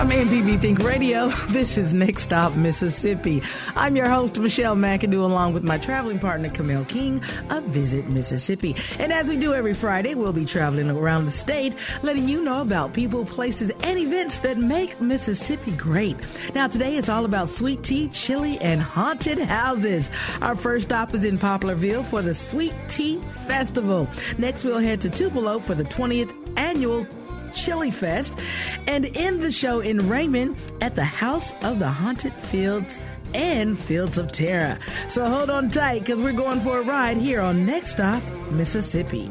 From MPB Think Radio, this is Next Stop Mississippi. I'm your host, Michelle McAdoo, along with my traveling partner, Camille King of Visit Mississippi. And as we do every Friday, we'll be traveling around the state, letting you know about people, places, and events that make Mississippi great. Now, today it's all about sweet tea, chili, and haunted houses. Our first stop is in Poplarville for the Sweet Tea Festival. Next, we'll head to Tupelo for the 20th annual Chili Fest, and end the show in Raymond at the House of the Haunted Fields and Fields of Terror. So hold on tight because we're going for a ride here on Next Stop, Mississippi.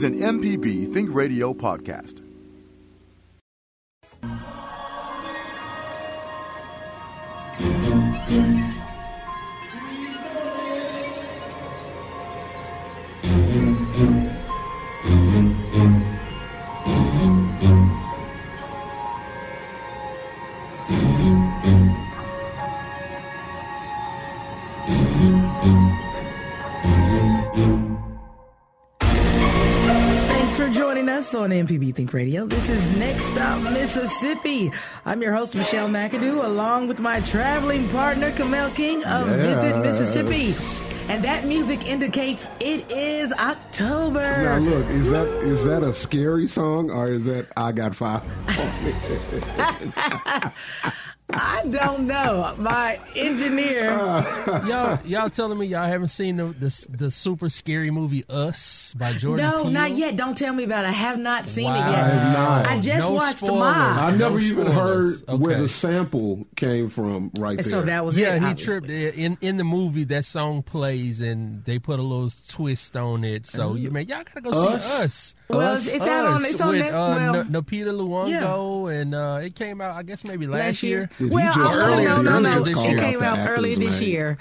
Is an MPB Think Radio podcast. On MPB Think Radio. This is Next Stop Mississippi. I'm your host, Michelle McAdoo, along with my traveling partner, Camille King of Visit Mississippi. And that music indicates it is October. Now look, is that is that a scary song or is that I got five? I don't know. My engineer. y'all, y'all telling me y'all haven't seen the the, the super scary movie Us by Jordan no, Peele? not yet. Don't tell me about it. I have not seen it yet. I have not. I just No watched spoilers. Ma. I never No even spoilers. heard where the sample came from right there. So that was Yeah, it. he obviously. tripped in in the movie. That song plays, and they put a little twist on it. So you man, y'all gotta go Us? see Us. Well, Us? it's out on. Us It's on with Net- uh, well, N- Lupita Nyong'o, and uh, it came out, I guess, maybe last, last year. Did he well, just I'm it- no, did no, he no. It out came out actor's early this name? year,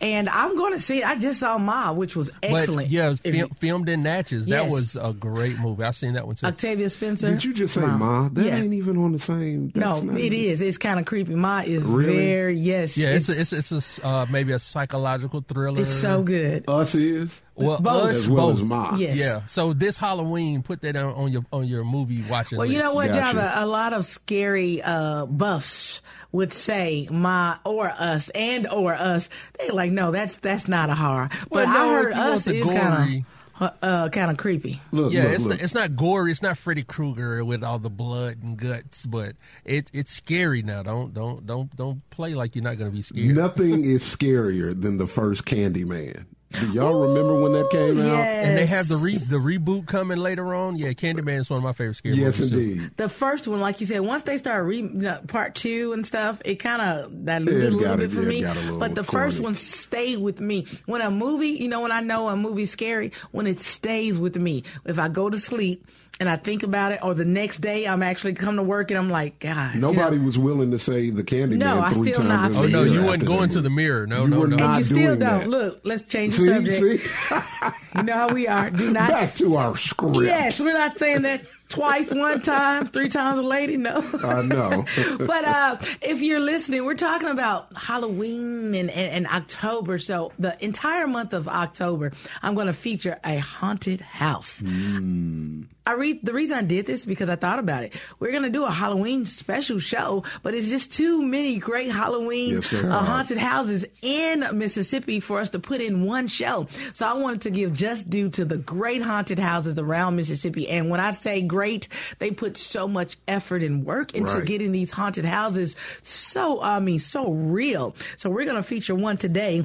and I'm going to see it. I just saw Ma, which was excellent. But yeah, If film, you- filmed in Natchez. That was a great movie. I've seen that one too. Octavia Spencer. Did you just say Ma? That Yes. ain't even on the same. No, that's not it even- is. It's kind of creepy. Ma is Really? very yes. yeah, it's a, it's a, it's a s- uh, maybe a psychological thriller. it's so good. Us is Well, Both. us as well both. as Ma. Yes. Yeah. So this Halloween, put that on, on your on your movie watching. Well, you know what, Gotcha. Java? A lot of scary uh, buffs would say "my" or "us" and or "us." They like, no, that's that's not a horror. Well, but no, I heard if you want "us" is kind of uh, kind of creepy. Look, Yeah, look, it's look. not, it's not gory. It's not Freddy Krueger with all the blood and guts, but it it's scary now. Don't don't don't don't play like you're not going to be scared. Nothing is scarier than the first Candyman. Do y'all remember when that came out? And they have the re- the reboot coming later on. Yeah, Candyman is one of my favorite scary Yes, movies. too. indeed. The first one, like you said, once they start re- you know, part two and stuff, it kind of diluted Yeah, a little bit it- for yeah, me. got a little But the first one stayed with me. When a movie, you know, when I know a movie's scary, when it stays with me. If I go to sleep and I think about it, or the next day I'm actually come to work and I'm like, God, you know, Nobody was willing to say the candy No, I three still times. not. Oh no, you after wasn't going to the mirror. No, You no, were no. not and you still doing don't. that. Look, let's change the See, subject. see? You know how we are. Do not. Back to our script. Yes, we're not saying that twice, one time, three times a lady. No. I know. but uh, if you're listening, we're talking about Halloween and, and, and October. So the entire month of October, I'm going to feature a haunted house. I read the reason I did this is because I thought about it. We're going to do a Halloween special show, but it's just too many great Halloween Yes, uh, haunted houses in Mississippi for us to put in one show. So I wanted to give just due to the great haunted houses around Mississippi. And when I say great, they put so much effort and work into Right. getting these haunted houses so, I mean, so real. So we're going to feature one today.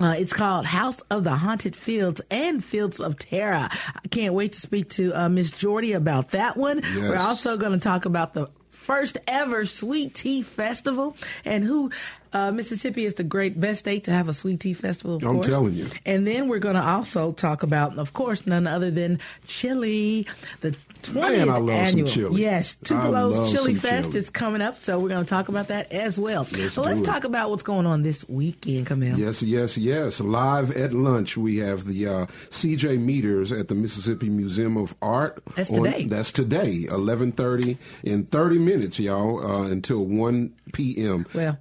Uh, it's called House of the Haunted Fields and Fields of Terror. I can't wait to speak to uh, Miss Jordy about that one. We're also going to talk about the first ever Sweet Tea Festival and who Uh, Mississippi is the great best state to have a sweet tea festival. Of I'm course. telling you. And then we're going to also talk about, of course, none other than chili, the 20th Man, I love some annual. chili. Yes, Tupelo's Chili Fest chili. is coming up, so we're going to talk about that as well. Let's but let's it. talk about what's going on this weekend, Camille. Yes, yes, yes. Live at lunch, we have the uh, CJ Meadows at the Mississippi Museum of Art. That's on- today. that's today, eleven thirty in thirty minutes, y'all, uh, until one p.m. Well,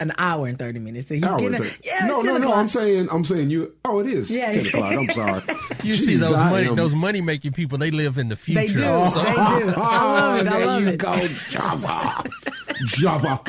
an hour and 30 minutes. So Hour getting and thirty- yeah, no, no, no. I'm saying, I'm saying you. Oh, it is Yeah. ten o'clock. I'm sorry. You see those I money, am- those money making people. They live in the future. They do. So- They do. I love it. I there love you it. go, Java, Java.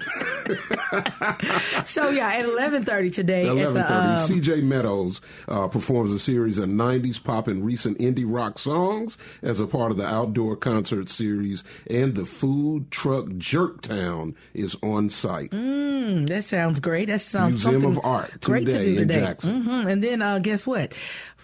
So yeah, at eleven thirty today Eleven thirty. um, CJ Meadows uh, performs a series of '90s pop and recent indie rock songs as a part of the outdoor concert series, and the food truck Jerktown is on site. Mm, that sounds great. That sounds Museum something of Art great to today do in today. Jackson. hmm And then uh, guess what?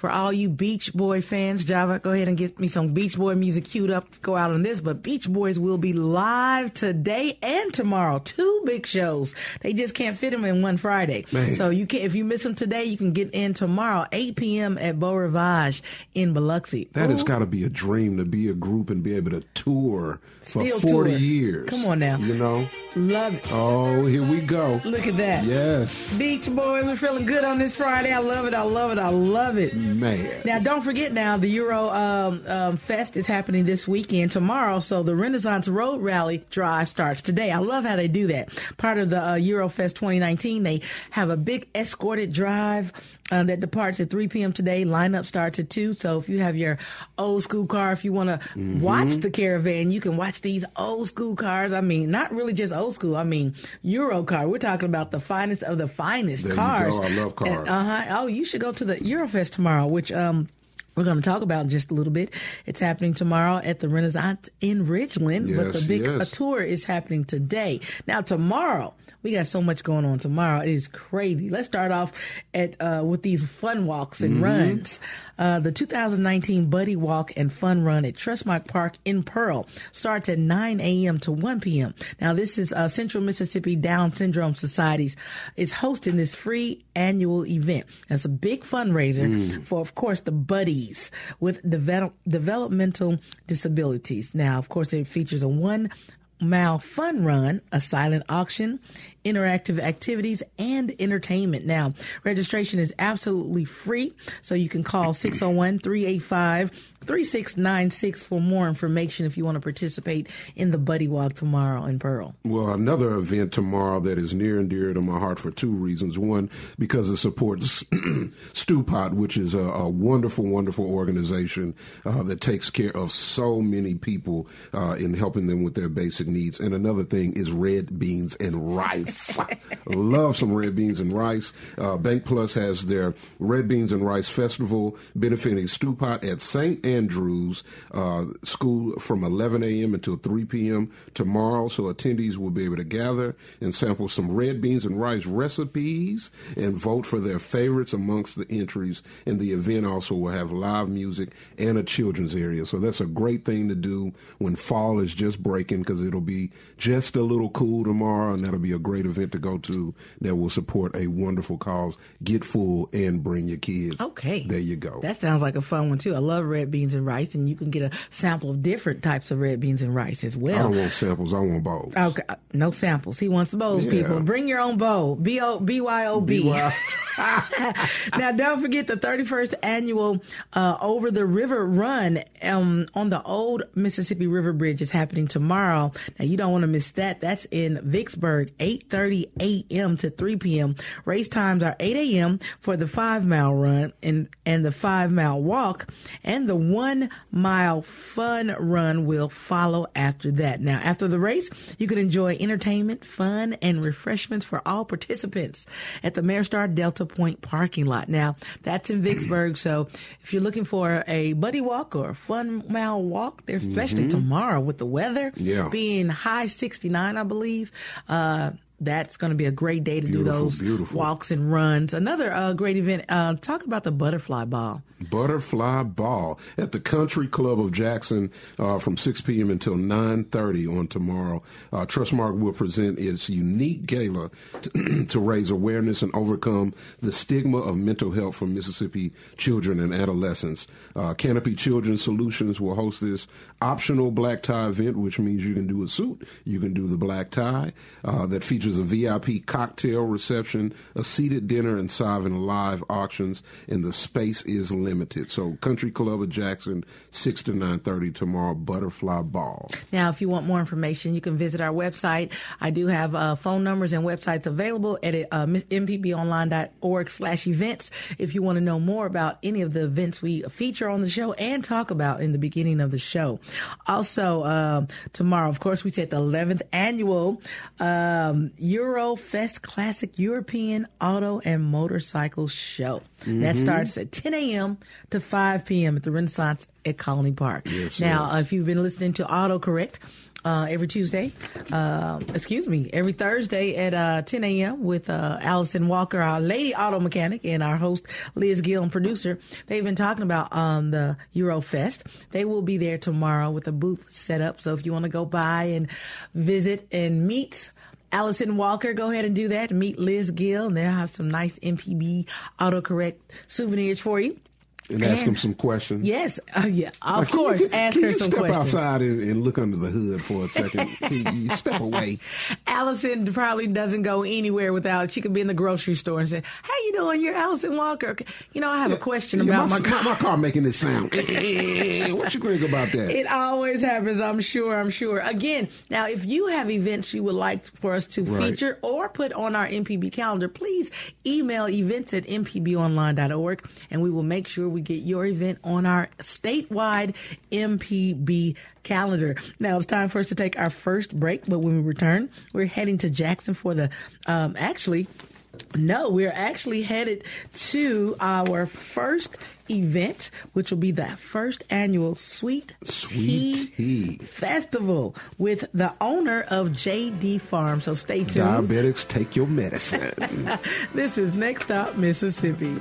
For all you Beach Boy fans, Java, go ahead and get me some Beach Boy music queued up to go out on this. But Beach Boys will be live today and tomorrow. Two big shows. They just can't fit them in one Friday. Man. So you can, if you miss them today, you can get in tomorrow, 8 p.m. at Beau Rivage in Biloxi. That has got to be a dream to be a group and be able to tour for Still 40 tour. years. Come on now. You know? Love it. Oh, here we go. Look at that. Yes. Beach Boys, we're feeling good on this Friday. I love it. I love it. I love it. Man. Now, don't forget now, the Euro um, um, Fest is happening this weekend, tomorrow. So the Renaissance Road Rally Drive starts today. I love how they do that. Part of the uh, Euro Fest 2019, they have a big escorted drive uh, that departs at 3 p.m. today. Lineup starts at 2. So if you have your old school car, if you want to Mm-hmm. watch the caravan, you can watch these old school cars. I mean, not really just old school. I mean, Euro car. We're talking about the finest of the finest There you cars. go. I love cars. Uh huh. Oh, you should go to the Eurofest tomorrow, which um. We're going to talk about in just a little bit. It's happening tomorrow at the Renaissance in Ridgeland, but the big yes. tour is happening today. Now, tomorrow, we got so much going on tomorrow. It is crazy. Let's start off at uh, with these fun walks and Mm-hmm. runs. Uh, the 2019 Buddy Walk and Fun Run at Trustmark Park in Pearl starts at 9 a.m. to 1 p.m. Now, this is uh, Central Mississippi Down Syndrome Societies is hosting this free annual event. That's a big fundraiser Mm. for, of course, the buddies with develop, developmental disabilities. Now, of course, it features a one mile fun run, a silent auction, interactive activities, and entertainment. Now, registration is absolutely free, so you can call 601 385 3696 for more information if you want to participate in the Buddy Walk tomorrow in Pearl. Well, another event tomorrow that is near and dear to my heart for two reasons. One, because it supports Stewpot, which is a, a wonderful, wonderful organization uh, that takes care of so many people uh, in helping them with their basic needs. And another thing is red beans and rice. Love some red beans and rice. Uh, Bank Plus has their Red Beans and Rice Festival benefiting Stewpot at St. Andrews uh, School from 11 a.m. until 3 p.m. tomorrow. So attendees will be able to gather and sample some red beans and rice recipes and vote for their favorites amongst the entries. And the event also will have live music and a children's area. So that's a great thing to do when fall is just breaking because it'll be just a little cool tomorrow. And that'll be a great event to go to that will support a wonderful cause. Get full and bring your kids. Okay. There you go. That sounds like a fun one too. I love red beans and rice, and you can get a sample of different types of red beans and rice as I well. don't want samples. I want bowls. Okay, uh, no samples. He wants the bowls, Yeah. people. Bring your own bowl. B O B Y O B. Now, don't forget the 31st annual uh, Over the River Run um, on the old Mississippi River Bridge is happening tomorrow. Now, you don't want to miss that. That's in Vicksburg, 8:30 a.m. to 3 p.m. Race times are 8 a.m. for the five mile run and and the five mile walk, and the one mile fun run will follow after that. Now, after the race, you can enjoy entertainment, fun, and refreshments for all participants at the Ameristar Delta Point parking lot. Now, that's in Vicksburg. So, if you're looking for a buddy walk or a fun mile walk, there, especially tomorrow with the weather Yeah. being high 69, I believe. Uh, that's going to be a great day to Beautiful, do those beautiful. walks and runs. Another uh, great event. Uh, talk about the butterfly ball. Butterfly Ball at the Country Club of Jackson uh, from 6 p.m. until 9:30 on tomorrow. Uh, Trustmark will present its unique gala to, to raise awareness and overcome the stigma of mental health for Mississippi children and adolescents. Uh, Canopy Children's Solutions will host this optional black tie event, which means you can do a suit, you can do the black tie, uh, that features a VIP cocktail reception, a seated dinner, and seven live auctions. And the space is limited. So, Country Club of Jackson, six to nine thirty tomorrow. Butterfly Ball. Now, if you want more information, you can visit our website. I do have uh, phone numbers and websites available at uh, mpbonline.org slash events if you want to know more about any of the events we feature on the show and talk about in the beginning of the show. Also, um, tomorrow, of course, we said the 11th annual um, Eurofest Classic European Auto and Motorcycle Show. That starts at 10 a.m. to 5 p.m. at the Renaissance at Colony Park. Yes, now, yes. uh, if you've been listening to AutoCorrect, uh, every Tuesday, uh, excuse me, every Thursday at uh, 10 a.m. with uh, Allison Walker, our lady auto mechanic, and our host Liz Gill, and producer. They've been talking about um, the Eurofest. They will be there tomorrow with a booth set up. So if you want to go by and visit and meet. Allison Walker, go ahead and do that. Meet Liz Gill, and they'll have some nice MPB autocorrect souvenirs for you. And ask And- them some questions. Yes, uh, yeah, of Like, can you- course. can, ask can her you some step questions. outside and, and look under the hood for a second? Can you step away. Allison probably doesn't go anywhere without. She could be in the grocery store and say, "How you doing? You're Allison Walker." You know, I have a question Yeah, about my, my car. my car making this sound. what you think about that? It always happens. I'm sure. I'm sure. Again, now if you have events you would like for us to Right. feature or put on our MPB calendar, please email events at mpbonline.org, and we will make sure we get your event on our statewide MPB calendar. Now it's time for us to take our first break, but when we return, we're heading to Jackson for the um, actually. No, we're actually headed to our first event, which will be the first annual Sweet, Sweet Tea. Festival with the owner of JD Farm. So stay tuned. Diabetics, take your medicine. This is Next Stop, Mississippi.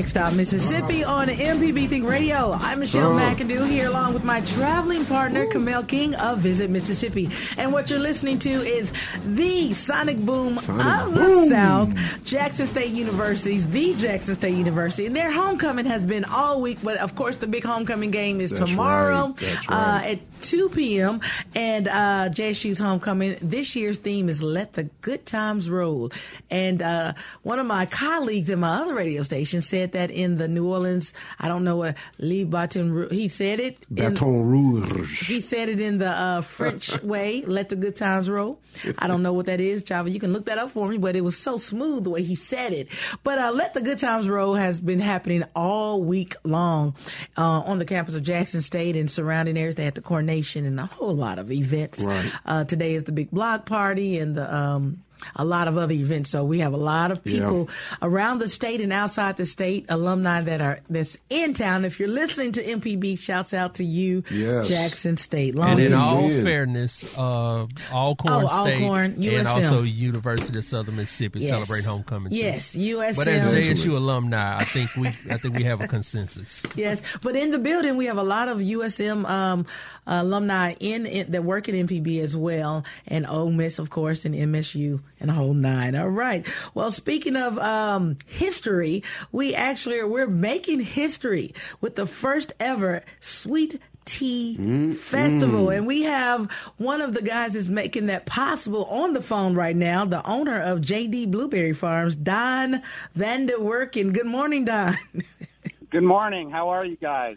Next Stop Mississippi on MPB Think Radio. I'm Michelle Oh. McAdoo here along with my traveling partner, Camille King of Visit Mississippi. And what you're listening to is the Sonic Boom Sonic of the Boom. South, Jackson State University's, the Jackson State University. And their homecoming has been all week, but of course the big homecoming game is That's tomorrow right. That's uh, at 2 p.m. And uh, JSU's homecoming. This year's theme is Let the Good Times Roll. And uh, one of my colleagues in my other radio station said that in the New Orleans, I don't know what Lee Baton, Rouge- he said it. Baton Rouge. he said it in the uh, French way, let the good times roll. I don't know what that is, Java. You can look that up for me, but it was so smooth the way he said it. But uh, let the good times roll has been happening all week long uh, on the campus of Jackson State and surrounding areas. They had the coronation and a whole lot of events. Right. Uh, today is the big block party and the. Um, a lot of other events. So we have a lot of Yeah. people around the state and outside the state, alumni that are that's in town. If you're listening to MPB, shouts out to you, Yes. Jackson State. Long And in all man. fairness, uh, Alcorn Oh, State Alcorn, and USM. also University of Southern Mississippi Yes. celebrate homecoming. too. Yes, USM. But as Excellent. JSU alumni, I think we I think we have a consensus. Yes, but in the building we have a lot of USM um, alumni in, in that work at MPB as well, and Ole Miss, of course, and MSU and a whole nine. All right. Well, speaking of um, history, we actually are we're making history with the first ever sweet tea festival, and we have one of the guys is making that possible on the phone right now. The owner of JD Blueberry Farms, Don Vanderwerken. Good morning, Don. Good morning. How are you guys?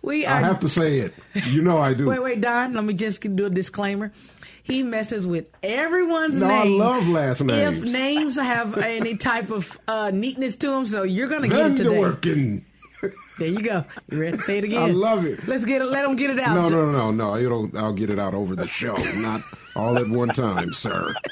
we I have to say it. You know I do. Wait, wait, Don. Let me just do a disclaimer. He messes with everyone's No, I love last names. If names. have any type of uh, neatness to them, so you're gonna get it today. Vanderwerken. There you go. You ready to say it again? I love it. Let's get it. Let them get it out. No, no, no, no. I'll get it out over the show, not all at one time, sir.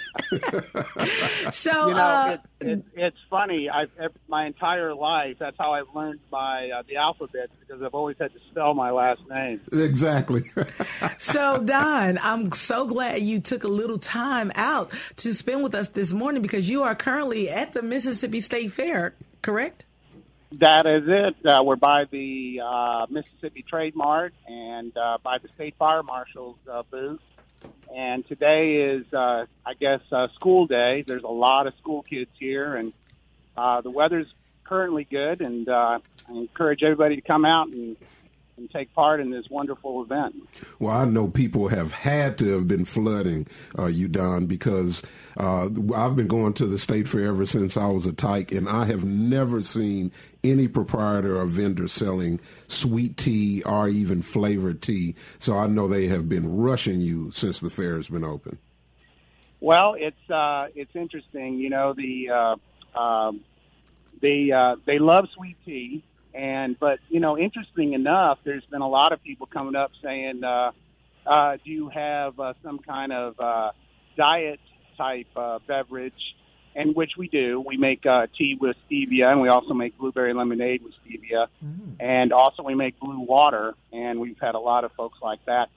So, You know, uh, it, it, it's funny. I've my entire life. That's how I've learned my uh, the alphabet because I've always had to spell my last name. Exactly. so Don, I'm so glad you took a little time out to spend with us this morning because you are currently at the Mississippi State Fair, correct? That is it. Uh, we're by the uh, Mississippi Trade Mart and uh, by the State Fire Marshal's uh, booth. And today is, uh, I guess, uh, school day. There's a lot of school kids here, and uh, the weather's currently good. And uh, I encourage everybody to come out and, and take part in this wonderful event. Well, I know people have had to have been flooding uh, you, Don, because uh, I've been going to the state fair ever since I was a tyke, and I have never seen any proprietor or vendor selling sweet tea or even flavored tea. So I know they have been rushing you since the fair has been open. Well, it's uh, it's interesting. You know, the uh, um, they uh, they love sweet tea, and but you know, interesting enough, there's been a lot of people coming up saying, uh, uh, "Do you have uh, some kind of uh, diet type uh, beverage?" And which we do. We make uh, tea with stevia, and we also make blueberry lemonade with stevia, and also we make blue water. And we've had a lot of folks like that.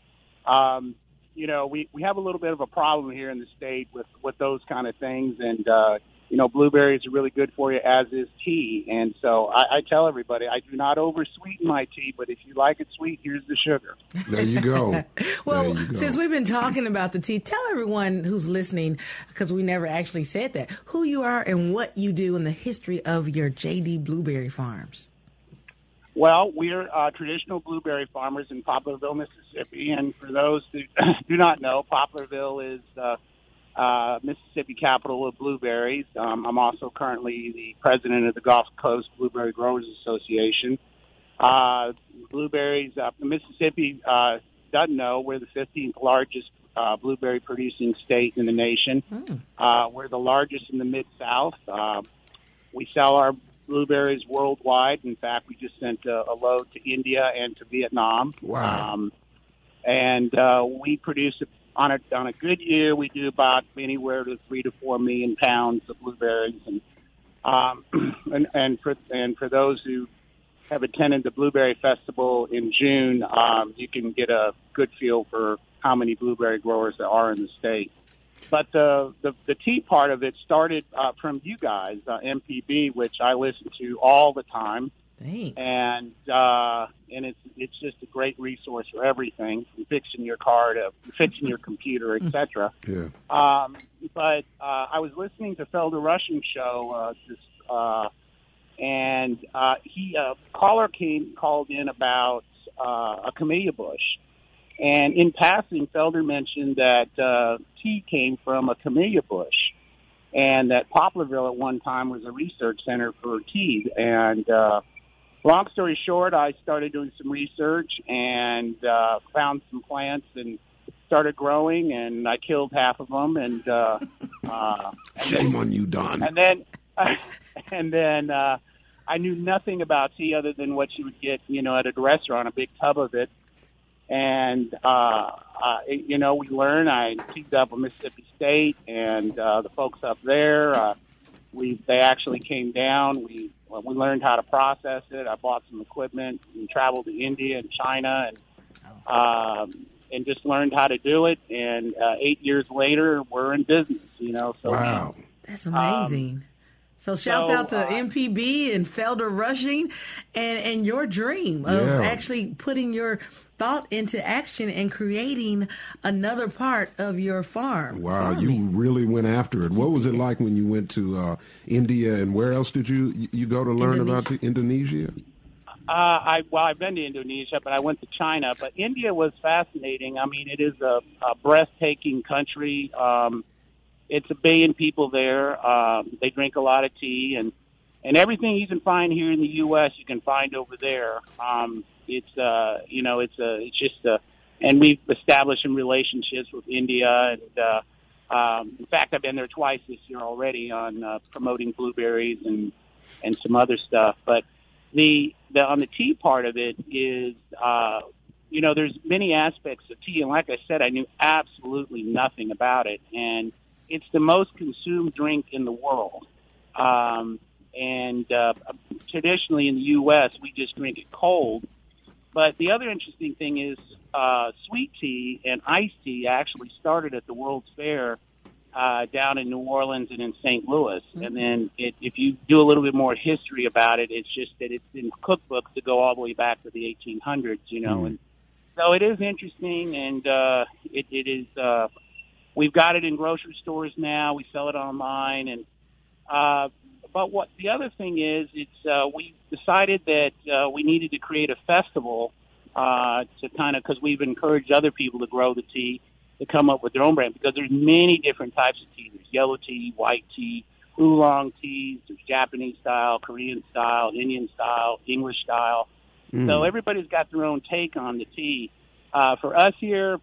Um, you know, we, we have a little bit of a problem here in the state with, with those kind of things. And, uh, you know, blueberries are really good for you, as is tea. And so I, I tell everybody, I do not oversweeten my tea, but if you like it sweet, here's the sugar. There you go. Well, you go. since we've been talking about the tea, tell everyone who's listening, because we never actually said that, who you are and what you do in the history of your JD Blueberry Farms. Well, we're uh, traditional blueberry farmers in Poplarville, Mississippi. And for those who do not know, Poplarville is uh, uh, Mississippi capital of blueberries. Um, I'm also currently the president of the Gulf Coast Blueberry Growers Association. Uh, blueberries, uh, Mississippi uh, doesn't know we're the 15th largest uh, blueberry producing state in the nation. Uh, we're the largest in the Mid South. Uh, we sell our blueberries worldwide. In fact, we just sent a, a load to India and to Vietnam. Wow. Um, and uh, we produce on a on a good year, we do about anywhere to three to four million pounds of blueberries. And um, and, and for and for those who have attended the Blueberry Festival in June, um, you can get a good feel for how many blueberry growers there are in the state. But the the, the tea part of it started uh, from you guys, uh, MPB, which I listen to all the time, Thanks. and uh, and it's it's just a great resource for everything, from fixing your car to fixing your computer, etc. yeah. Um, but uh, I was listening to Felder Rushing show uh, this, uh, and uh, he a caller came called in about uh, a camellia bush, and in passing, Felder mentioned that uh, tea came from a camellia bush, and that Poplarville at one time was a research center for tea. And uh, long story short, I started doing some research and uh, found some plants and started growing, and I killed half of them, and uh, uh, Shame on you, Don. and then and then uh, I knew nothing about tea other than what you would get, you know, at a restaurant, a big tub of it. And uh, uh, it- you know, we learn. I teamed up with Mississippi State and uh, the folks up there. Uh, we they actually came down. We well, we learned how to process it. I bought some equipment and traveled to India and China and um, and just learned how to do it. And uh, eight years later, we're in business. You know, so Wow. That's amazing. So shouts So, out to uh, MPB and Felder Rushing and, and your dream of Yeah. actually putting your thought into action and creating another part of your farm. Wow, farming. you really went after it. What was it like when you went to uh, India and where else did you you go to learn about the Indonesia? Uh, I well, I've been to Indonesia, but I went to China. But India was fascinating. I mean, it is a, a breathtaking country. Um, it's a billion people there. Um, they drink a lot of tea, and and everything you can find here in the U.S. you can find over there. Um, it's uh, you know, it's a, it's just a, and we've established some relationships with India, and uh, um, in fact, I've been there twice this year already on uh, promoting blueberries and and some other stuff. But the the on the tea part of it is uh you know there's many aspects of tea and like I said I knew absolutely nothing about it and it's the most consumed drink in the world um and uh traditionally in the US we just drink it cold but the other interesting thing is uh sweet tea and iced tea actually started at the World's Fair uh, down in New Orleans and in St. Louis. And then it, if you do a little bit more history about it, it's just that it's in cookbooks that go all the way back to the 1800s, you know. And so it is interesting, and uh, it, it is. Uh, we've got it in grocery stores now. We sell it online, and uh, but what the other thing is, it's uh, we decided that uh, we needed to create a festival uh, to kind of because we've encouraged other people to grow the tea to come up with their own brand because there's many different types of tea. There's yellow tea, white tea, oolong teas. There's Japanese style, Korean style, Indian style, English style. So everybody's got their own take on the tea. Uh, for us here,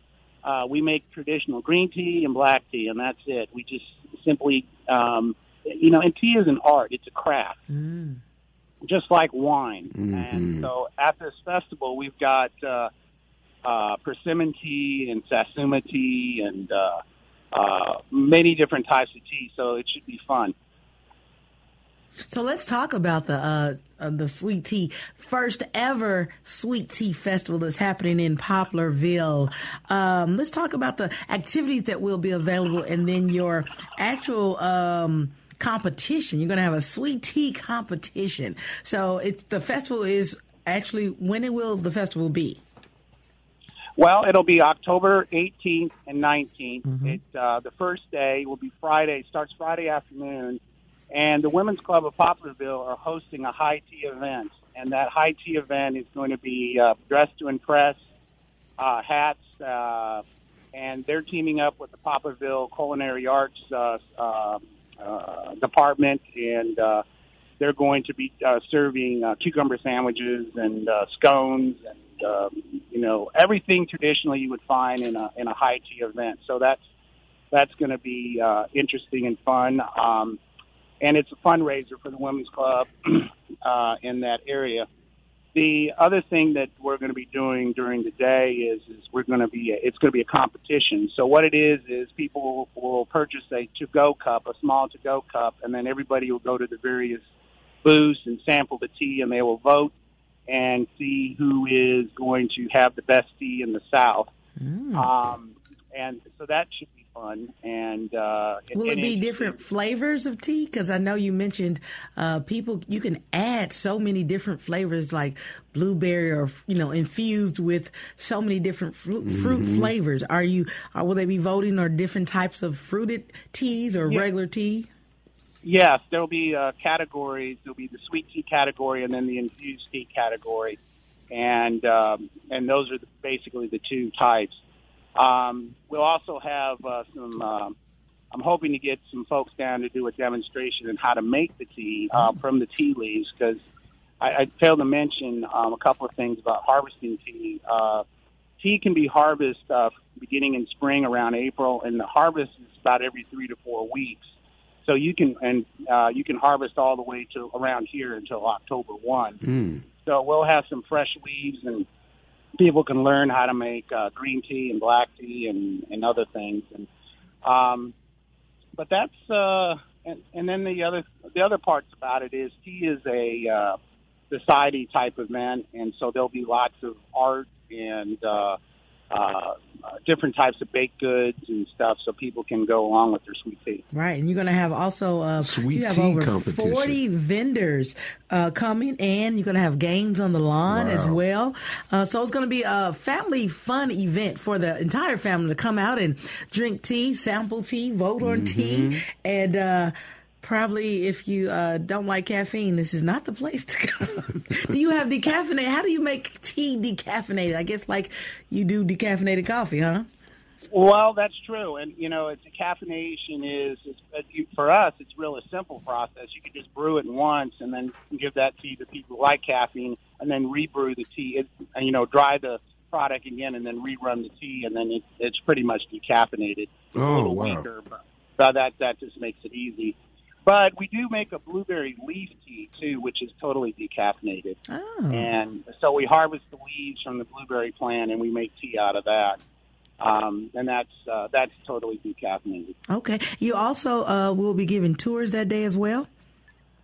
uh, we make traditional green tea and black tea, and that's it. We just simply, um, you know, and tea is an art. It's a craft, just like wine. And so at this festival, we've got uh, uh, persimmon tea and satsuma tea and uh, uh, many different types of tea. So it should be fun. So let's talk about the uh, uh, the sweet tea first ever sweet tea festival that's happening in Poplarville. Um, let's talk about the activities that will be available, and then your actual um, competition. You're going to have a sweet tea competition. So it's the festival is actually when it will the festival be? Well, it'll be October 18th and 19th. It, uh, the first day will be Friday, starts Friday afternoon, and the Women's Club of Poplarville are hosting a high tea event. And that high tea event is going to be uh, Dress to Impress, uh, hats, uh, and they're teaming up with the Poplarville Culinary Arts uh, uh, uh, Department, and uh, they're going to be uh, serving uh, cucumber sandwiches and uh, scones and um, you know everything traditionally you would find in a in a high tea event. So that's that's going to be uh, interesting and fun. Um, and it's a fundraiser for the women's club uh, in that area. The other thing that we're going to be doing during the day is, is we're going to be it's going to be a competition. So what it is is people will, will purchase a to go cup, a small to go cup, and then everybody will go to the various booths and sample the tea, and they will vote and see who is going to have the best tea in the South. Um, and so that should be fun. And uh, Will it be interesting. different flavors of tea? Because I know you mentioned uh, people you can add so many different flavors, like blueberry or you know infused with so many different fruit, fruit flavors. Are you? Or will they be voting or different types of fruited teas or Yeah. regular tea? Yes, there'll be uh, categories. There'll be the sweet tea category and then the infused tea category, and um, and those are the, basically the two types. Um, we'll also have uh, some. Um, I'm hoping to get some folks down to do a demonstration on how to make the tea uh, from the tea leaves because I, I failed to mention um, a couple of things about harvesting tea. Uh, tea can be harvested uh, beginning in spring around April, and the harvest is about every three to four weeks. So you can and uh, you can harvest all the way to around here until October one. So we'll have some fresh leaves, and people can learn how to make uh, green tea and black tea and, and other things. And um, but that's uh, and, and then the other the other parts about it is tea is a uh, society type event, and so there'll be lots of art and uh, uh, different types of baked goods and stuff, so people can go along with their sweet tea. Right, and you're going to have also uh, Sweet you have tea over competition. 40 vendors uh, coming, and you're going to have games on the lawn as well. Uh, so it's going to be a family fun event for the entire family to come out and drink tea, sample tea, vote on Mm-hmm. tea, and. Probably, if you uh, don't like caffeine, this is not the place to go. do you have decaffeinated? How do you make tea decaffeinated? I guess like you do decaffeinated coffee, huh? Well, that's true, and you know, it's caffeination is, is uh, you- for us. It's really a simple process. You can just brew it once, and then give that tea to people who like caffeine, and then rebrew the tea. It, and you know, dry the product again, and then rerun the tea, and then it, it's pretty much decaffeinated. It's a Oh, little wow. weaker, but, but that that just makes it easy. But we do make a blueberry leaf tea too, which is totally decaffeinated. Oh. And so we harvest the leaves from the blueberry plant, and we make tea out of that. Um, and that's uh, that's totally decaffeinated. Okay. You also uh, will be giving tours that day as well.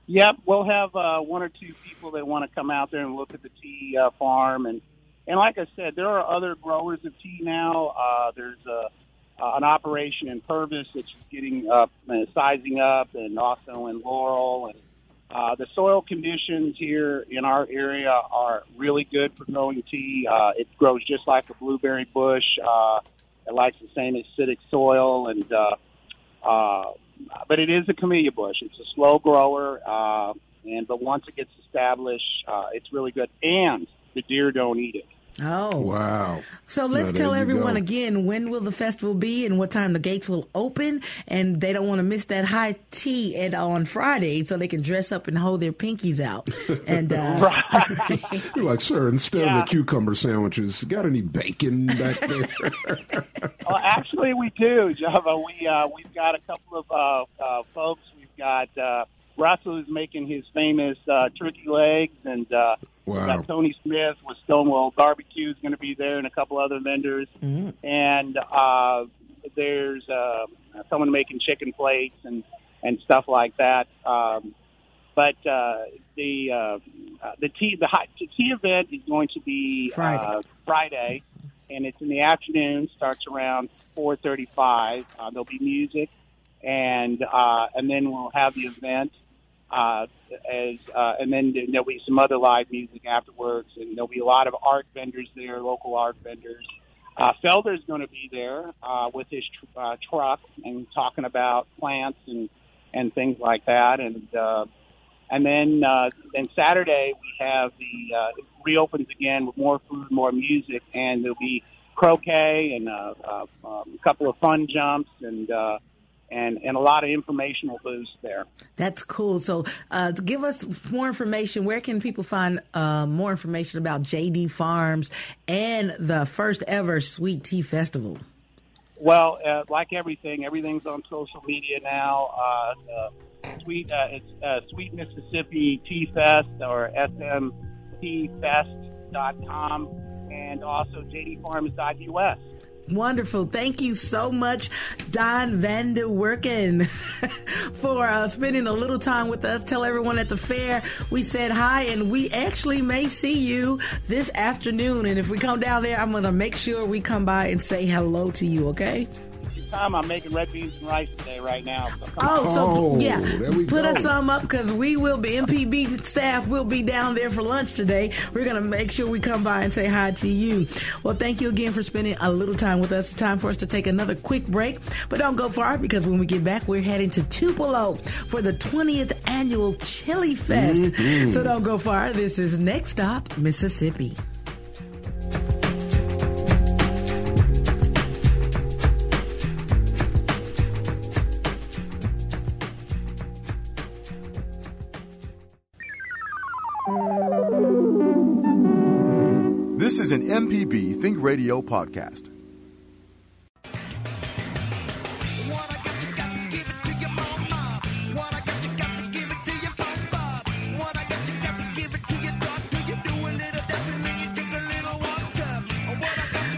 Yep, we'll have uh, one or two people that want to come out there and look at the tea uh, farm, and and like I said, there are other growers of tea now. Uh, there's a, uh, an operation in Purvis that's getting up, uh, sizing up, and also in Laurel. And uh, the soil conditions here in our area are really good for growing tea. Uh, it grows just like a blueberry bush. Uh, it likes the same acidic soil, and uh, uh, but it is a camellia bush. It's a slow grower, uh, and but once it gets established, uh, it's really good. And the deer don't eat it. Oh. Wow. So let's Now, tell everyone go. again when will the festival be and what time the gates will open, and they don't want to miss that high tea and on Friday, so they can dress up and hold their pinkies out. And uh, You're like, sir, instead Yeah. of the cucumber sandwiches, got any bacon back there? Well, actually, we do, Java. We uh, we've got a couple of uh, uh, folks. We've got uh, Russell who's making his famous uh, turkey legs, and uh, we've Wow. got Tony Smith with Stonewall Barbecue is going to be there, and a couple other vendors. And uh, there's uh, someone making chicken plates and and stuff like that. Um, but uh, the uh, uh, the tea the hot the tea event is going to be Friday. Uh, Friday, and it's in the afternoon. Starts around four thirty-five. Uh, there'll be music, and uh, and then we'll have the event. Uh, as uh, and then there'll be some other live music afterwards, and there'll be a lot of art vendors there, local art vendors. Uh, Felder's going to be there uh, with his tr- uh, truck and talking about plants and and things like that, and uh, and then uh, then Saturday we have the uh, it reopens again with more food, more music, and there'll be croquet and uh, uh, um, a couple of fun jumps and uh, and and a lot of informational booths there. that's cool. So uh, give us more information. Where can people find uh, more information about JD Farms and the first ever Sweet Tea Festival? Well, uh, like everything, everything's on social media now. Uh, sweet, uh, it's uh, Sweet Mississippi Tea Fest or smtfest.com, and also jdfarms.us. Wonderful. Thank you so much, Don Van der Werken, for uh, spending a little time with us. Tell everyone at the fair we said hi, and we actually may see you this afternoon. And if we come down there, I'm going to make sure we come by and say hello to you, okay? Tom, I'm making red beans and rice today right now. So come Oh, so Oh, yeah, we put go. us some up because we will be MPB staff will be down there for lunch today. We're gonna make sure we come by and say hi to you. Well, thank you again for spending a little time with us. It's time for us to take another quick break, but don't go far because when we get back, we're heading to Tupelo for the 20th annual Chili Fest. Mm-hmm. So don't go far. This is next stop Mississippi. Little an What Think Radio podcast.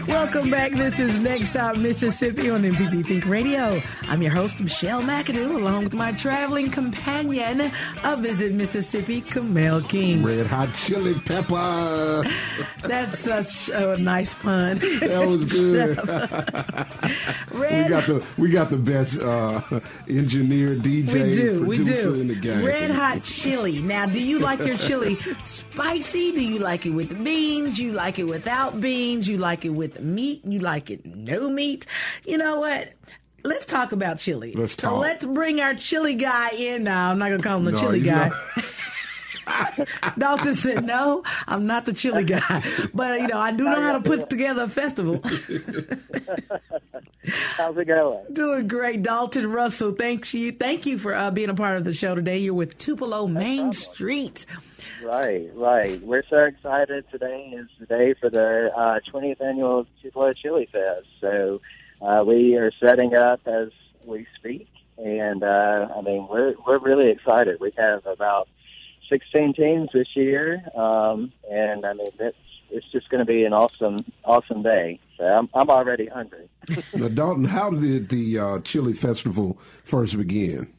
Welcome back. This is Next Stop Mississippi on MPB Think Radio. I'm your host, Michelle McAdoo, along with my traveling companion of Visit Mississippi, Camille King. Red hot chili pepper. That's such a nice pun. That was good. Red, we got the we got the best uh, engineer, DJ, we do, we do. in the game. Red hot chili. Now, do you like your chili spicy? Do you like it with beans? You like it without beans? You like it with meat? You like it no meat? You know what? Let's talk about chili. Let's so let's bring our chili guy in now. I'm not gonna call him the No, chili guy. not. Dalton said, "No, I'm not the chili guy, but you know I do know how to put together a festival." How's it going? Doing great, Dalton Russell. Thank you, thank you for uh, being a part of the show today. You're with Tupelo Main Street. Right, right. We're so excited. Today is the day for the uh, 20th annual Tupelo Chili Fest. So uh, we are setting up as we speak, and uh, I mean we're we're really excited. We have about 16 teams this year, um, and I mean it's it's just going to be an awesome awesome day. So I'm I'm already hungry. Now, Dalton, how did the uh, chili festival first begin?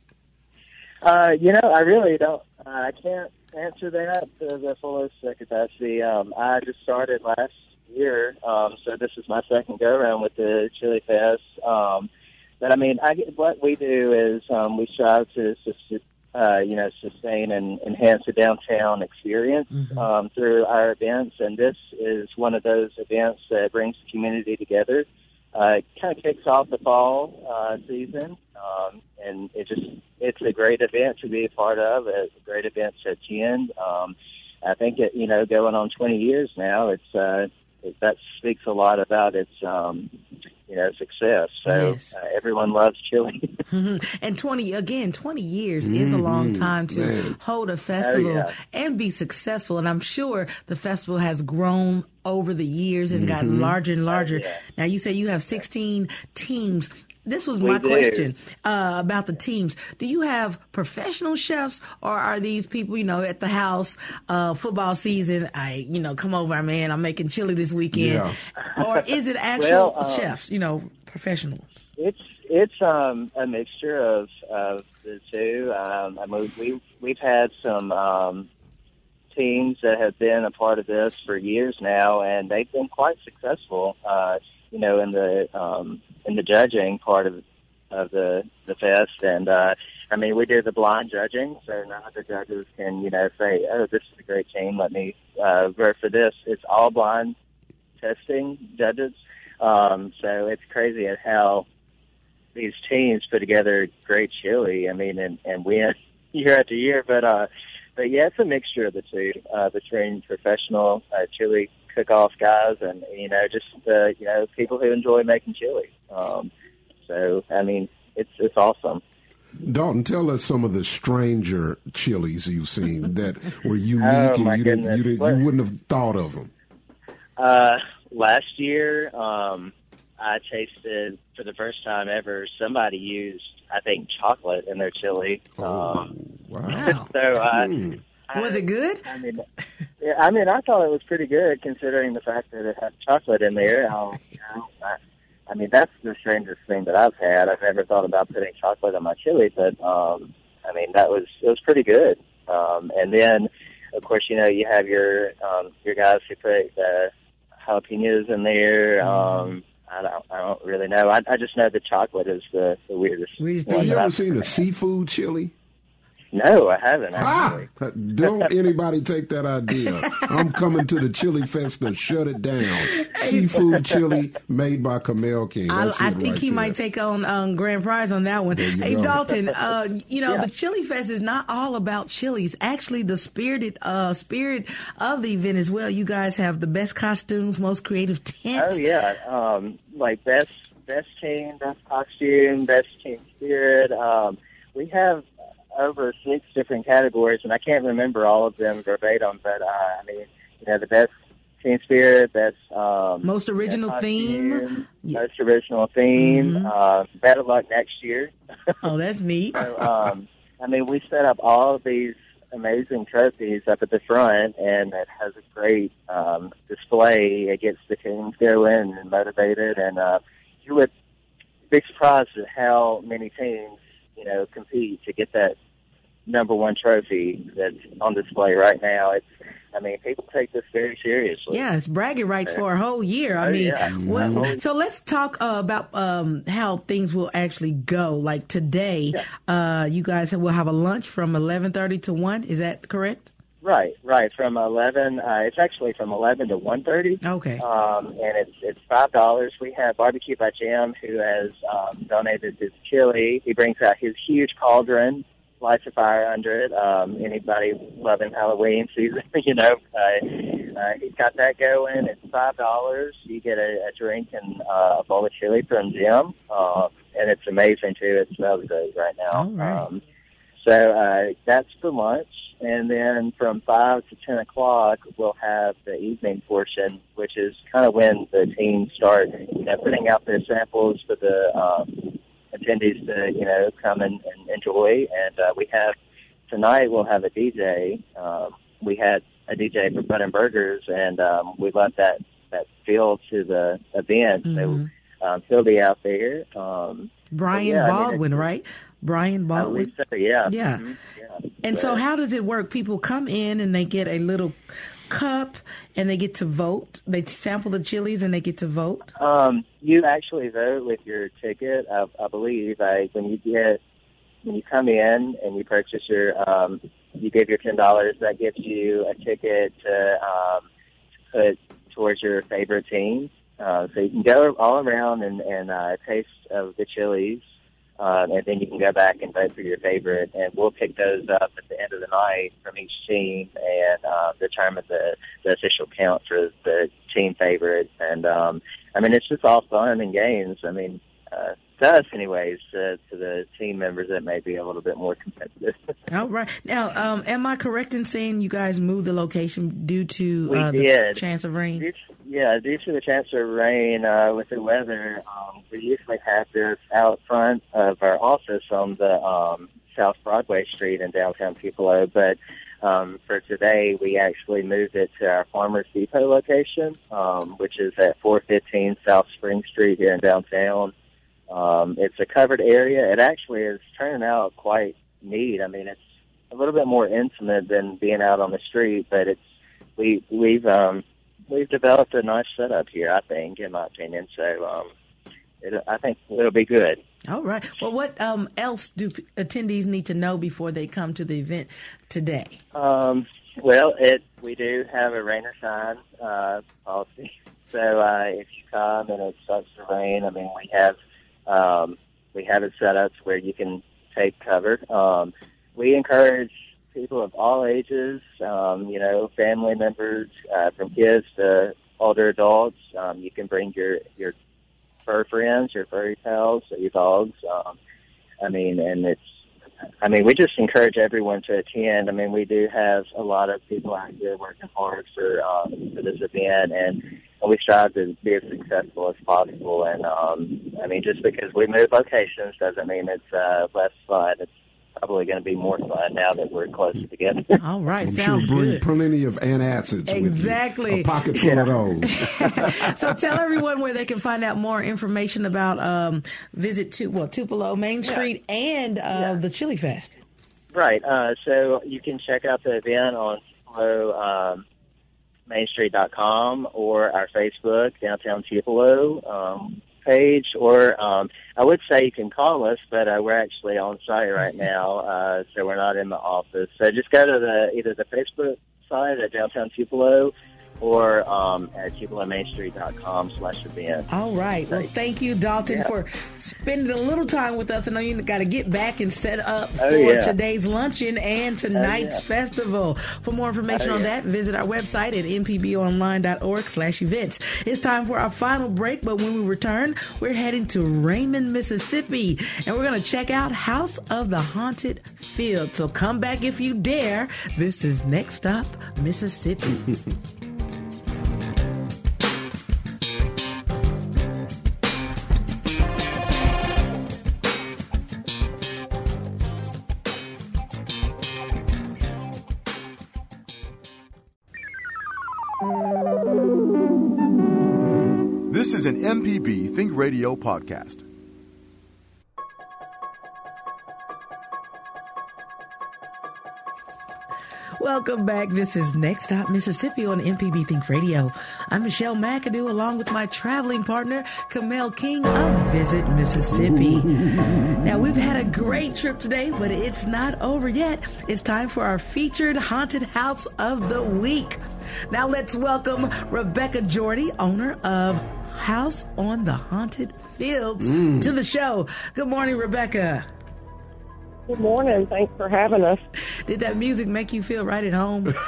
Uh, you know, I really don't. Uh, I can't answer that to the fullest capacity. Um, I just started last year, um, so this is my second go around with the Chili Fest. Um, but I mean, I what we do is um, we strive to, uh, you know, sustain and enhance the downtown experience um, through our events, and this is one of those events that brings the community together. Uh, it kind of kicks off the fall uh, season, um, and it just it's a great event to be a part of. It's a great event to attend. Um, I think it, you know, going on 20 years now, it's uh, that speaks a lot about its um, you know success. So Yes. uh, everyone loves chili. And 20, again, 20 years is a long time to man. hold a festival yeah. and be successful. And I'm sure the festival has grown over the years and gotten larger and larger. yeah. Now, you say you have 16 teams. This was my question uh, about the teams. Do you have professional chefs, or are these people, you know, at the house, uh, football season? I, you know, come over, man. I'm making chili this weekend, Yeah. or is it actual Well, um, chefs? You know, professionals. It's it's um, a mixture of, of the two. Um, I mean, we we've had some um, teams that have been a part of this for years now, and they've been quite successful. Uh, you know, in the um, in the judging part of of the the fest, and uh, I mean, we do the blind judging, so none of the judges can you know say, "Oh, this is a great team. Let me uh, vote for this." It's all blind testing judges. Um, so it's crazy at how these teams put together great chili. I mean, and, and win year after year. But uh, but yeah, it's a mixture of the two uh, between professional uh, chili cook-off guys and you know just uh, you know people who enjoy making chili. Um, so I mean, it's it's awesome. Dalton, tell us some of the stranger chilies you've seen that were unique Oh, and you, didn't, you, didn't, you wouldn't have thought of them. Uh, last year, um, I tasted for the first time ever. Somebody used, I think, chocolate in their chili. Um, Wow. So uh, I- Was it good? I mean, yeah, I mean, I thought it was pretty good considering the fact that it had chocolate in there. Um, you know, I, I mean, that's the strangest thing that I've had. I've never thought about putting chocolate on my chili, but um, I mean, that was it was pretty good. Um, and then, of course, you know, you have your um, your guys who put the jalapenos in there. Um, I don't, I don't really know. I, I just know the chocolate is the, the weirdest Weirdest one. You ever seen a seafood chili? No, I haven't Ah, don't anybody take that idea. I'm coming to the chili fest to shut it down. Seafood chili made by Camille King. I, That's I it think right he there. might take on um, grand prize on that one. Hey go. Dalton, uh, you know Yeah. the Chili Fest is not all about chilies. Actually, the spirited uh, spirit of the event as well. You guys have the best costumes, most creative tent. Oh yeah, um, like best best team, best costume, best team spirit. Um, we have over six different categories, and I can't remember all of them verbatim. But uh, I mean, you know, the best team spirit, best um, Most original best theme. Yeah. most original theme. Mhm. Uh, better luck next year. Oh, that's neat. So, um, I mean, we set up all of these amazing trophies up at the front, and it has a great um, display. It gets the teams going and motivated, and uh, you would be surprised at how many teams you know compete to get that number one trophy that's on display right now. It's I mean, people take this very seriously. Yeah, it's bragging rights for a whole year. I Oh, mean, yeah. well, Mhm. so let's talk uh, about um, how things will actually go. Like today, uh, you guys will have a lunch from eleven thirty to one. Is that correct? Right, right. From eleven, uh, it's actually from eleven to one thirty. Okay. Um, and it's it's five dollars. We have barbecue by Jim, who has um, donated his chili. He brings out his huge cauldron, lights a fire under it. Um, anybody loving Halloween season, you know, uh, uh, he's got that going. It's five dollars. You get a, a drink and uh, a bowl of chili from Jim, um, and it's amazing too. It smells good right now. All right. Um, so uh, that's for lunch, and then from five to ten o'clock, we'll have the evening portion, which is kind of when the teams start, you know, putting out their samples for the um, attendees to, you know, come and, and enjoy. And uh, we have tonight, we'll have a DJ. Um, we had a DJ for Bud and Burgers, and um, we let that that feel to the event. Mhm. So um, he'll be out there. Um, Brian yeah, I mean, Baldwin, right? Brian Baldwin. so, yeah. Yeah. Mhm, yeah. And so, how does it work? People come in and they get a little cup and they get to vote. They sample the chilies and they get to vote. Um, you actually vote with your ticket, I, I believe. I, when you get when you come in and you purchase your, um, you give your ten dollars. That gives you a ticket to um, to put towards your favorite team. Uh, so you can go all around and, and uh, taste of the chilies, um, and then you can go back and vote for your favorite. And we'll pick those up at the end of the night from each team and uh, determine the, the official count for the team favorite. And um, I mean, it's just all fun and games. I mean, uh, to us, anyways, uh, to the team members that may be a little bit more competitive. All right. Now, um, am I correct in saying you guys moved the location due to uh, the did. chance of rain? Due to- yeah, due to the chance of rain uh, with the weather, um, we usually have this out front of our office on the um, South Broadway Street in downtown Tupelo. But um, for today, we actually moved it to our Farmers Depot location, um, which is at 415 South Spring Street here in downtown. Um, it's a covered area. It actually is turning out quite neat. I mean, it's a little bit more intimate than being out on the street, but it's we we've um, we've developed a nice setup here. I think, in my opinion. So um, it, I think it'll be good. All right. Well, what um, else do attendees need to know before they come to the event today? Um, well, it we do have a rain or shine uh, policy. So uh, if you come and it starts to rain, I mean, we have um, we have it set up where you can take cover. Um, we encourage people of all ages, um, you know, family members, uh, from kids to older adults. Um, you can bring your your fur friends, your furry pals, your dogs. Um, I mean, and it's I mean, we just encourage everyone to attend. I mean, we do have a lot of people out here working hard for um, for this event, and, and we strive to be as successful as possible. And um, I mean, just because we move locations doesn't mean it's uh, less fun. It's probably going to be more fun now that we're closer together. All right. I'm Sounds sure bring good. plenty of antacids with Exactly. you. A pocket full of those. so tell everyone where they can find out more information about um, visit to well Tupelo Main Street and uh, the Chili Fest. Right. Uh, so you can check out the event on Tupelo, um, mainstreet.com or our Facebook, Downtown Tupelo um, page. Or um, I would say you can call us, but uh, we're actually on site right now, uh, so we're not in the office. So just go to the either the Facebook site at Downtown Tupelo or um, at tupelomainstreet.com slash event. All right. Well, thank you, Dalton, Yeah. for spending a little time with us. I know you got to get back and set up Oh, for yeah. today's luncheon and tonight's yeah. festival. For more information Oh, on yeah. that, visit our website at mpbonline.org slash events. It's time for our final break, but when we return, we're heading to Raymond, Mississippi, and we're going to check out House of the Haunted Field. So come back if you dare. This is Next Up, Mississippi. MPB Think Radio podcast. Welcome back. This is Next Stop Mississippi on MPB Think Radio. I'm Michelle McAdoo along with my traveling partner, Camille King of Visit Mississippi. Now, we've had a great trip today, but it's not over yet. It's time for our featured haunted house of the week. Now, let's welcome Rebecca Jordy, owner of House on the Haunted Fields, to the show. Good morning, Rebecca. Good morning. Thanks for having us. Did that music make you feel right at home?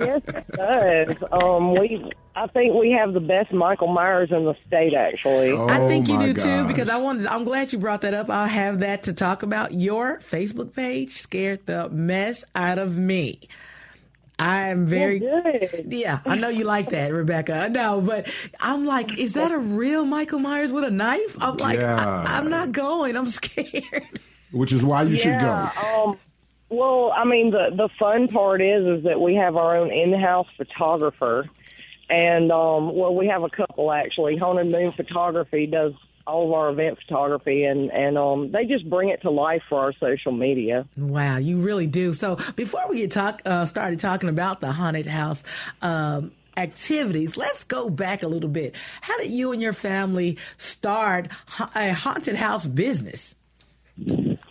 Yes, it does. Um, we, I think we have the best Michael Myers in the state. Actually, I think you Oh, my do too because I wanted. I'm glad you brought that up. I'll have that to talk about. Your Facebook page scared the mess out of me. I am very good. Yeah, I know you like that, Rebecca. I know, but I'm like, is that a real Michael Myers with a knife? I'm like, Yeah. I, am not going. I'm scared. Which is why you should go. Um, well, I mean, the the fun part is is that we have our own in-house photographer, and um, well, we have a couple actually. Haunted Moon Photography does all of our event photography, and and um, they just bring it to life for our social media. Wow, you really do. So before we get talk uh, started talking about the haunted house um, activities, let's go back a little bit. How did you and your family start a haunted house business?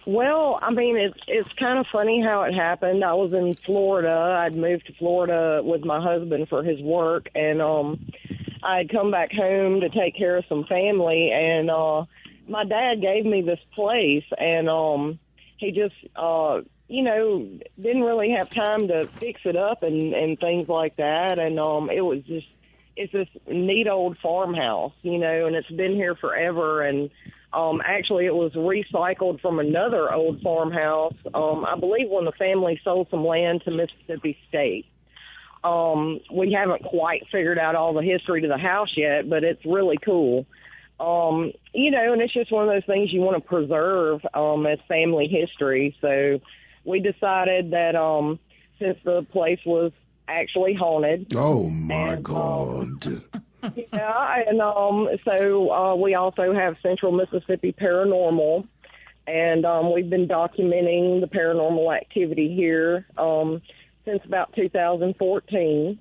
Well, I mean, it's it's kind of funny how it happened. I was in Florida. I'd moved to Florida with my husband for his work, and um, I'd come back home to take care of some family. And uh, my dad gave me this place, and um, he just, uh, you know, didn't really have time to fix it up and and things like that. And um, it was just, it's this neat old farmhouse, you know, and it's been here forever. And um, actually, it was recycled from another old farmhouse. Um, I believe when the family sold some land to Mississippi State. Um, we haven't quite figured out all the history to the house yet, but it's really cool. Um, you know, and it's just one of those things you want to preserve um, as family history. So we decided that um, since the place was actually haunted, Oh my And, God. yeah, and um, so uh, we also have Central Mississippi Paranormal, and um, we've been documenting the paranormal activity here um, since about 2014.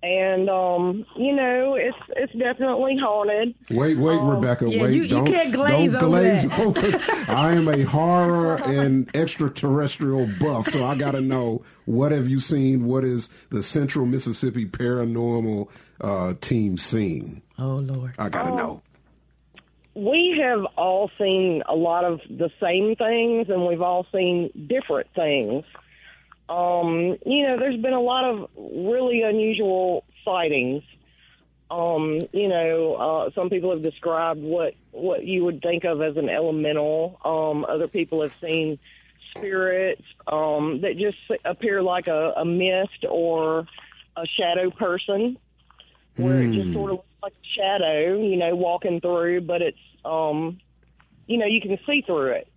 And um, you know, it's it's definitely haunted. Wait, wait, Rebecca. yeah, wait, you- you don't, can't glaze don't over glaze that. over. I am a horror and extraterrestrial buff, so I got to know what have you seen? What is the Central Mississippi Paranormal uh, team seeing? Oh Lord. I got to know. we have all seen a lot of the same things and we've all seen different things. Um, you know, there's been a lot of really unusual sightings. Um, you know, uh, some people have described what what you would think of as an elemental. Um, other people have seen spirits um, that just appear like a, a mist or a shadow person where it just sort of looks like a shadow, you know, walking through, but it's, um, you know, you can see through it.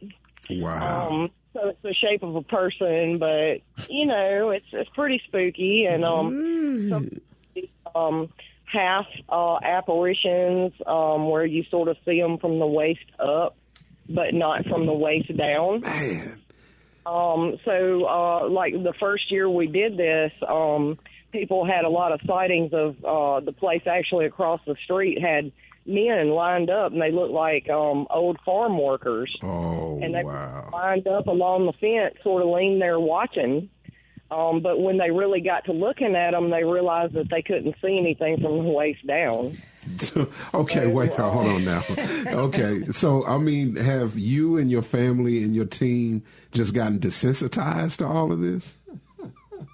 Wow. Um, so it's the shape of a person, but you know, it's it's pretty spooky, and um, some um, half uh, apparitions um, where you sort of see them from the waist up, but not from the waist down. Man. Um, so, uh, like the first year we did this, um, people had a lot of sightings of uh, the place actually across the street had men lined up, and they looked like um, old farm workers, Oh, and they wow. lined up along the fence, sort of leaned there watching. Um, but when they really got to looking at them, they realized that they couldn't see anything from the waist down. okay, wait, hold on now. Okay, so I mean, have you and your family and your team just gotten desensitized to all of this?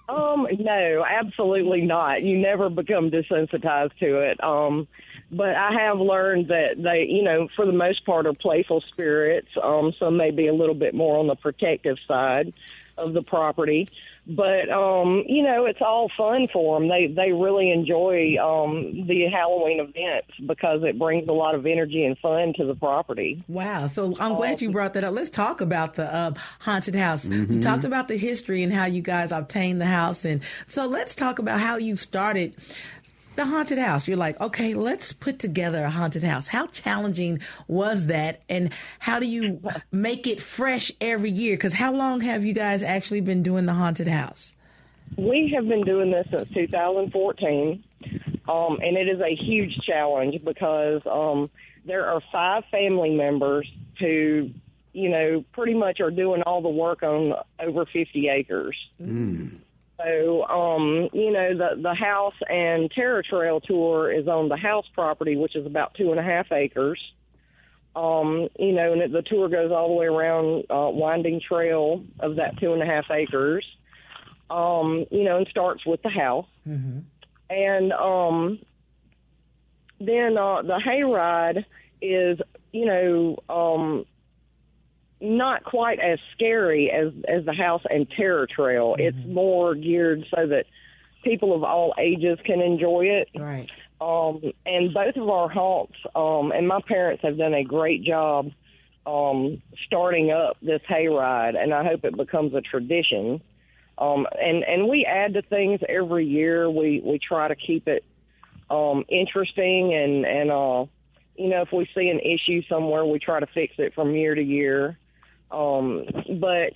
Um, no, absolutely not. You never become desensitized to it. Um, but I have learned that they, you know, for the most part are playful spirits. Um, some may be a little bit more on the protective side of the property. But um, you know, it's all fun for them. They they really enjoy um, the Halloween events because it brings a lot of energy and fun to the property. Wow. So I'm glad you brought that up. Let's talk about the um, haunted house. We talked about the history and how you guys obtained the house. And so let's talk about how you started the haunted house. You're like, okay, let's put together a haunted house. How challenging was that? And how do you make it fresh every year? Because how long have you guys actually been doing the haunted house? We have been doing this since 2014, um, and it is a huge challenge because um, there are five family members who, you know, pretty much are doing all the work on over 50 acres. So, um, you know, the the house and Terror Trail tour is on the house property, which is about two and a half acres. Um, you know, and it, the tour goes all the way around uh, winding trail of that two and a half acres. Um, you know, and starts with the house, and um, then uh, the hayride is, you know, um, not quite as scary as as the house and terror trail. It's more geared so that people of all ages can enjoy it. Right. Um, and both of our haunts, um, and my parents have done a great job um, starting up this hayride, and I hope it becomes a tradition. Um, and and we add to things every year. We we try to keep it um, interesting, and and uh, you know if we see an issue somewhere, we try to fix it from year to year. Um, but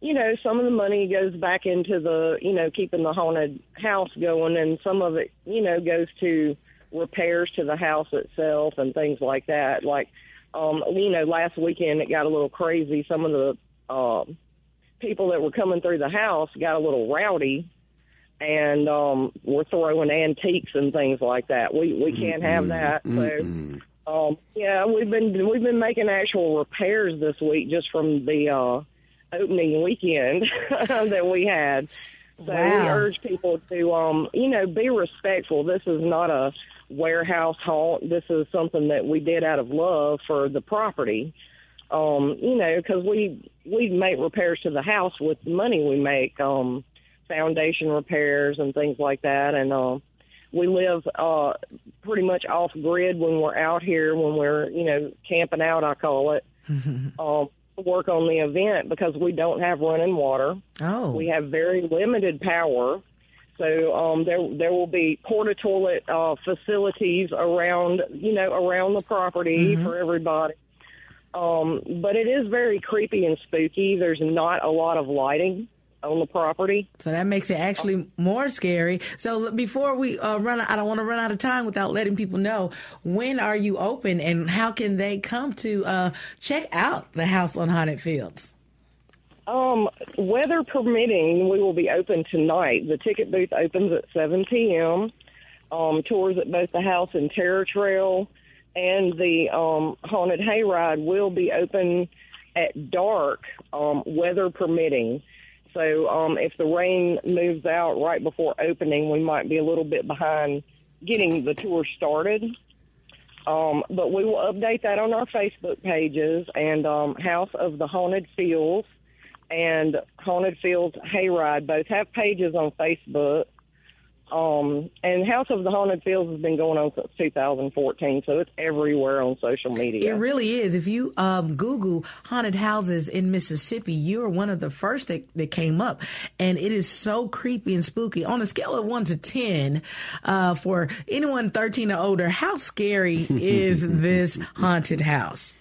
you know, some of the money goes back into the, you know, keeping the haunted house going, and some of it, you know, goes to repairs to the house itself and things like that. Like, um, you know, last weekend it got a little crazy. Some of the uh, people that were coming through the house got a little rowdy and um, were throwing antiques and things like that. We we can't have that. So. Um, yeah, we've been we've been making actual repairs this week just from the uh, opening weekend that we had. So we urge people to, um, you know, be respectful. This is not a warehouse haunt. This is something that we did out of love for the property. Um, you know, because we we make repairs to the house with the money we make, um, foundation repairs and things like that, and uh, we live uh, pretty much off grid when we're out here when we're you know camping out. I call it. um, work on the event because we don't have running water. Oh. We have very limited power. So um, there there will be porta toilet uh, facilities around you know around the property for everybody. Um, but it is very creepy and spooky. There's not a lot of lighting on the property. So that makes it actually more scary. So before we uh, run, I don't want to run out of time without letting people know when are you open and how can they come to uh, check out the House on Haunted Fields. Um, weather permitting, we will be open tonight. The ticket booth opens at 7 p.m. Um, tours at both the house and Terror Trail and the um, haunted hayride will be open at dark, um, weather permitting. So um, if the rain moves out right before opening, we might be a little bit behind getting the tour started. Um, but we will update that on our Facebook pages and um, House of the Haunted Fields and Haunted Fields Hayride both have pages on Facebook. Um, and House of the Haunted Fields has been going on since 2014, so it's everywhere on social media. It really is. If you um, Google haunted houses in Mississippi, you are one of the first that, that came up. And it is so creepy and spooky. On a scale of 1 to 10, uh, for anyone 13 or older, how scary is this haunted house?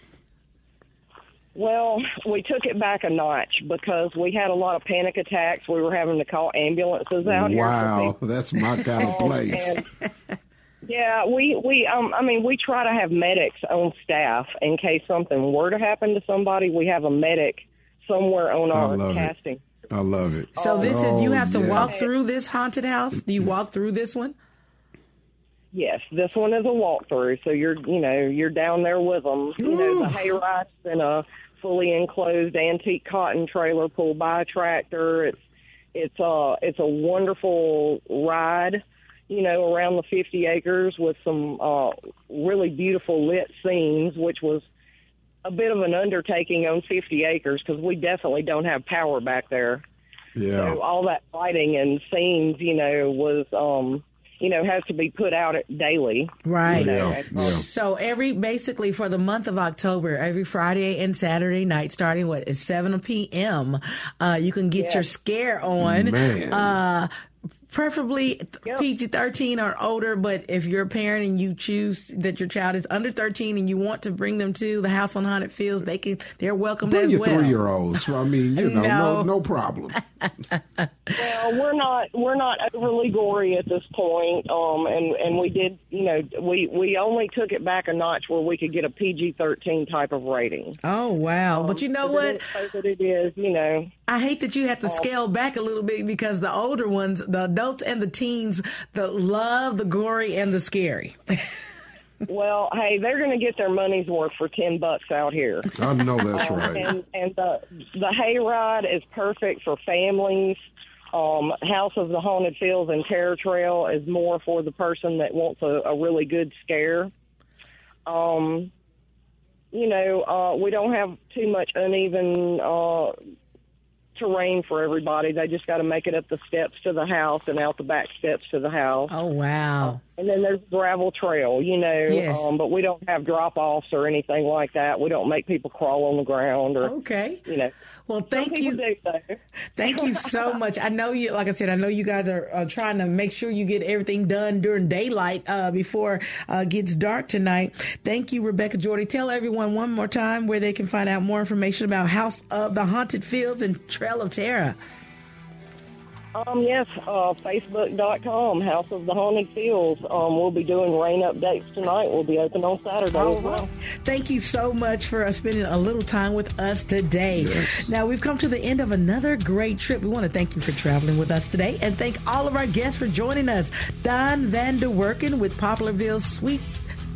Well, we took it back a notch because we had a lot of panic attacks. We were having to call ambulances out here. Wow, that's my kind of place. And, yeah, we we um I mean we try to have medics on staff in case something were to happen to somebody. We have a medic somewhere on I our love it. casting. I love it. So this is, you Oh, have to yes. walk through this haunted house? Do you walk through this one? Yes, this one is a walkthrough, so you're you know you're down there with them. You know the hayrides in a fully enclosed antique cotton trailer pulled by a tractor. It's it's a it's a wonderful ride, you know, around the 50 acres with some uh, really beautiful lit scenes, which was a bit of an undertaking on 50 acres because we definitely don't have power back there. Yeah. So all that lighting and scenes, you know, was um, you know, has to be put out daily. Right. Yeah, yeah. So every basically for the month of October, every Friday and Saturday night, starting what is seven p.m., uh, you can get Yeah. your scare on. Man. Uh, preferably Yep. PG 13 or older, but if you're a parent and you choose that your child is under 13 and you want to bring them to the House on Haunted Fields, they can, they're welcome Bring as your well. three year olds. I mean, you know, No. no, no problem. Well, we're not we're not overly gory at this point, um, and and we did, you know, we we only took it back a notch where we could get a PG thirteen type of rating. Oh, wow. but you know But what? it is so that it is, you know. I hate that you have to scale back a little bit because the older ones, the adults and the teens, the love the gory and the scary. Well, hey, they're going to get their money's worth for ten bucks out here. I know that's right. and and the the hayride is perfect for families. Um, House of the Haunted Fields and Terror Trail is more for the person that wants a, a really good scare. Um, you know, uh, we don't have too much uneven uh, terrain for everybody. They just got to make it up the steps to the house and out the back steps to the house. Oh, wow. And then there's gravel trail, you know, Yes. um, but we don't have drop offs or anything like that. We don't make people crawl on the ground or, Okay. you know. Well, thank you. do. Thank you so much. I know you, like I said, I know you guys are uh, trying to make sure you get everything done during daylight uh, before uh, it gets dark tonight. Thank you, Rebecca Jordy. Tell everyone one more time where they can find out more information about House of the Haunted Fields and Trail of Terror. Um, yes, uh, Facebook.com, House of the Haunted Fields. Um, we'll be doing rain updates tonight. We'll be open on Saturday as well. Thank you so much for uh, spending a little time with us today. Yes. Now, we've come to the end of another great trip. We want to thank you for traveling with us today and thank all of our guests for joining us. Don Van Der Werken with Poplarville's Sweet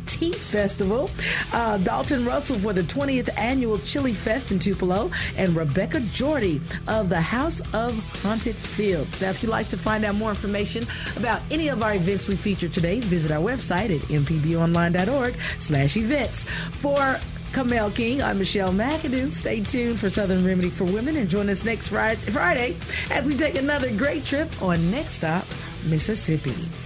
Tea Festival, uh, Dalton Russell for the 20th annual Chili Fest in Tupelo, and Rebecca Jordy of the House of Haunted Fields. Now, if you'd like to find out more information about any of our events we featured today, visit our website at mpbonline.org slash events. For Camille King, I'm Michelle McAdoo. Stay tuned for Southern Remedy for Women and join us next Friday as we take another great trip on Next Stop, Mississippi.